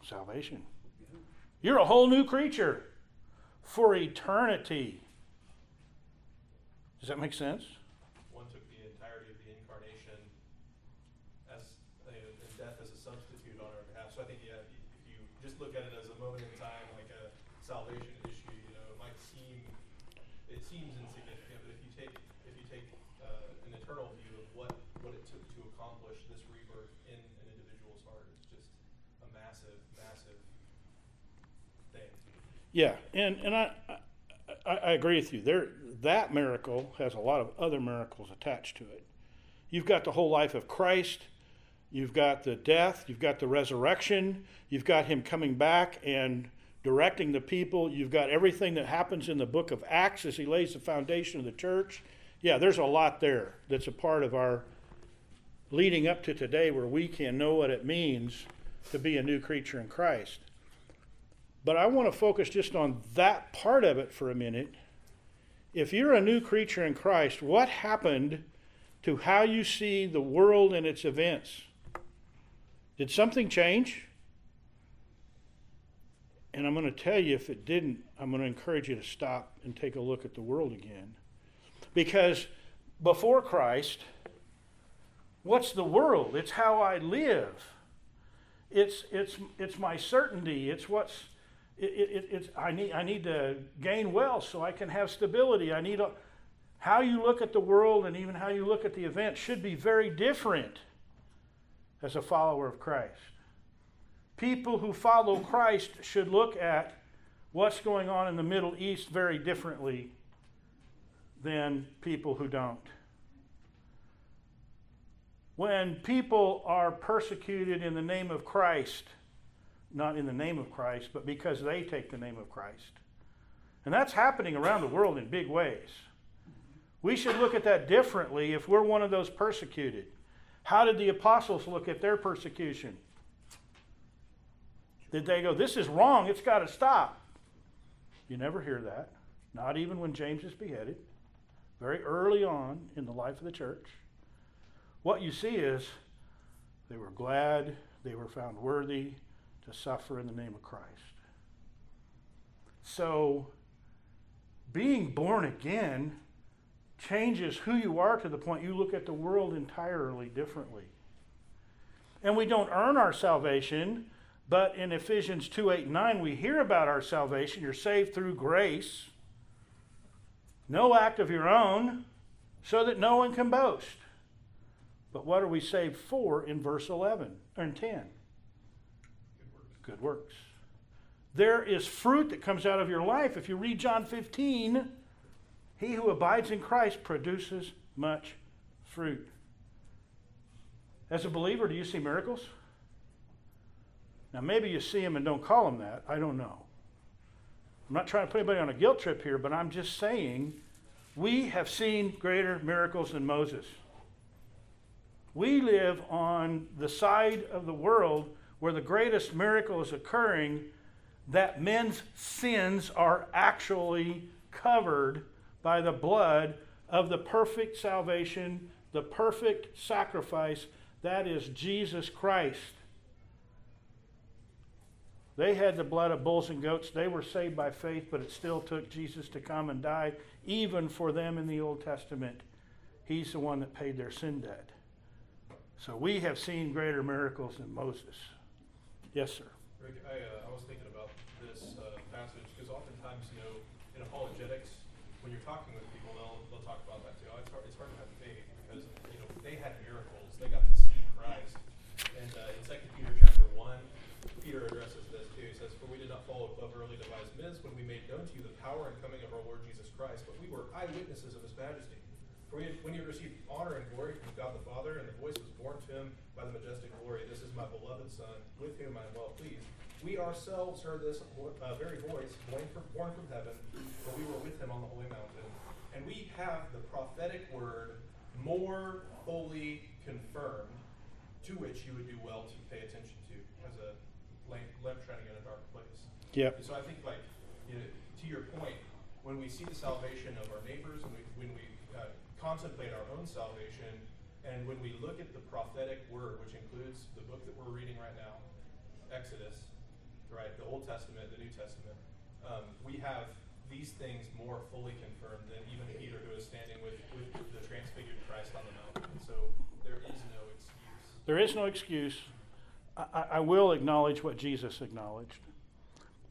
Salvation. You're a whole new creature for eternity. Does that make sense? One took the entirety of the incarnation as, and death as a substitute on our behalf. So I think, yeah, if you- if you just look at it as a moment in time, like a salvation issue, you know, it might seem, it seems insignificant, but if you take, if you take, uh, an eternal view of what, what it took to accomplish this rebirth in an individual's heart, it's just a massive, massive thing. Yeah, and, and I, I, I agree with you. There, that miracle has a lot of other miracles attached to it. You've got the whole life of Christ, you've got the death, you've got the resurrection, you've got him coming back and directing the people, you've got everything that happens in the book of Acts as he lays the foundation of the church. Yeah, there's a lot there that's a part of our leading up to today where we can know what it means to be a new creature in Christ. But I want to focus just on that part of it for a minute. If you're a new creature in Christ, what happened to how you see the world and its events? Did something change? And I'm going to tell you if it didn't, I'm going to encourage you to stop and take a look at the world again. Because before Christ, what's the world? It's how I live. It's, it's, it's my certainty. It's what's it, it, it's, I, need, I need to gain wealth so I can have stability. I need a, how you look at the world and even how you look at the event should be very different as a follower of Christ. People who follow Christ should look at what's going on in the Middle East very differently than people who don't. When people are persecuted in the name of Christ, not in the name of Christ, but because they take the name of Christ. And that's happening around the world in big ways. We should look at that differently if we're one of those persecuted. How did the apostles look at their persecution? Did they go, This is wrong, it's got to stop? You never hear that. Not even when James is beheaded, very early on in the life of the church. What you see is they were glad they were found worthy to suffer in the name of Christ. So, being born again changes who you are to the point you look at the world entirely differently. and we don't earn our salvation. But in Ephesians 2 8 and 9, we hear about our salvation. You're saved through grace, no act of your own, so that no one can boast. But what are we saved for in verse 11 or in 10? Good works. There is fruit that comes out of your life. If you read John 15, he who abides in Christ produces much fruit. As a believer, do you see miracles? Now, maybe you see them and don't call them that. I don't know. I'm not trying to put anybody on a guilt trip here, but I'm just saying we have seen greater miracles than Moses. We live on the side of the world where the greatest miracle is occurring that men's sins are actually covered by the blood of the perfect salvation, the perfect sacrifice that is Jesus Christ. They had the blood of bulls and goats. They were saved by faith, but it still took Jesus to come and die, even for them in the Old Testament. He's the one that paid their sin debt. So we have seen greater miracles than Moses. Yes, sir. Rick, I, uh, I was thinking about this, uh, passage, because oftentimes, you know, in apologetics, when you're talking with people, they'll, they'll talk about that too. It's hard, it's hard to have faith, because, you know, they had miracles, they got to see Christ. And, uh, in Second Peter chapter one, Peter addresses this too, he says, For we did not follow cleverly devised myths when we made known to you the power and coming of our Lord Jesus Christ, but we were eyewitnesses of his majesty. For had, when he received honor and glory from God the Father, and the voice was borne to him by the majestic glory, This is my beloved Son, with whom I am well pleased. We ourselves heard this uh, very voice, borne from, borne from heaven, for we were with him on the holy mountain. And we have the prophetic word more fully confirmed, to which you would do well to pay attention to as a lamp, lamp shining in a dark place. Yep. And so I think, like, you know, to your point, when we see the salvation of our neighbors, and we, when we uh, contemplate our own salvation, and when we look at the prophetic word, which includes the book that we're reading right now, Exodus, right, the Old Testament, the New Testament, um, we have these things more fully confirmed than even Peter, who is standing with, with the transfigured Christ on the mountain. So there is no excuse. There is no excuse. I, I- will acknowledge what Jesus acknowledged.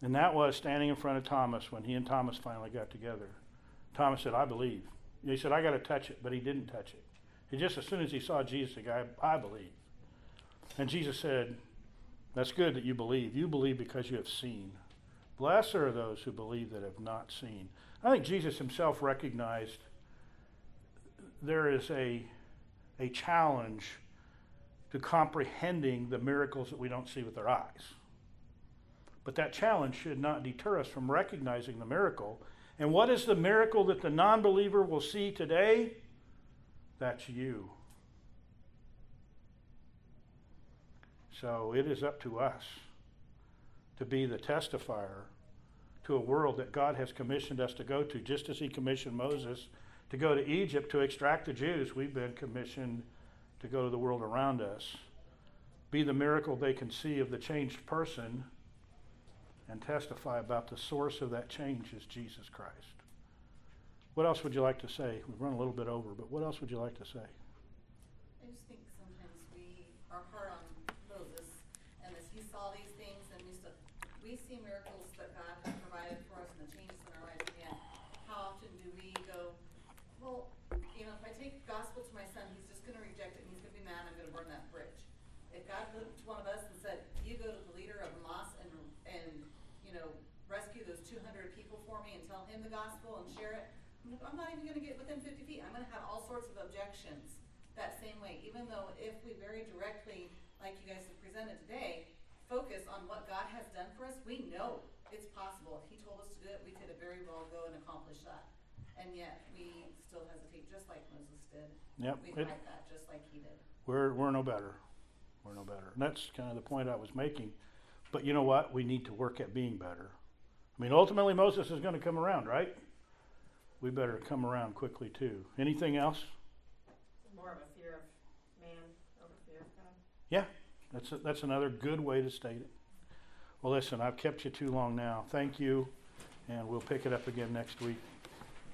And that was standing in front of Thomas when he and Thomas finally got together. Thomas said, I believe. He said, I got to touch it, but he didn't touch it. He just, as soon as he saw Jesus, the guy, I believe. And Jesus said, That's good that you believe. You believe because you have seen. Blessed are those who believe that have not seen. I think Jesus himself recognized there is a, a challenge to comprehending the miracles that we don't see with our eyes. But that challenge should not deter us from recognizing the miracle. And what is the miracle that the non believer will see today? That's you. So it is up to us to be the testifier to a world that God has commissioned us to go to, just as He commissioned Moses to go to Egypt to extract the Jews. We've been commissioned to go to the world around us, be the miracle they can see of the changed person, and testify about the source of that change is Jesus Christ. What else would you like to say? We've run a little bit over, but what else would you like to say? I just think sometimes we are hard on Moses, and as he saw these things and we stuff, we see miracles that God has provided for us and the changes in our lives, and yet how often do we go, well, you know, if I take gospel to my son, he's just gonna reject it, and he's gonna be mad, I'm gonna burn that bridge. If God looked to one of us and said, you go to the leader of Hamas and, and, you know, rescue those two hundred people for me and tell him the gospel and share it, I'm not even gonna get within fifty feet, I'm gonna have all sorts of objections that same way, even though if we very directly, like you guys have presented today, focus on what God has done for us, we know it's possible. If he told us to do it, we could have very well go and accomplish that. And yet, we still hesitate, just like Moses did. Yep, We it- fight that, just like he did. We're, we're no better. We're no better. And that's kind of the point I was making. But you know what? We need to work at being better. I mean, ultimately, Moses is going to come around, right? We better come around quickly, too. Anything else? More of a fear of man over fear of God. Yeah, that's, a, that's another good way to state it. Well, listen, I've kept you too long now. Thank you, and we'll pick it up again next week.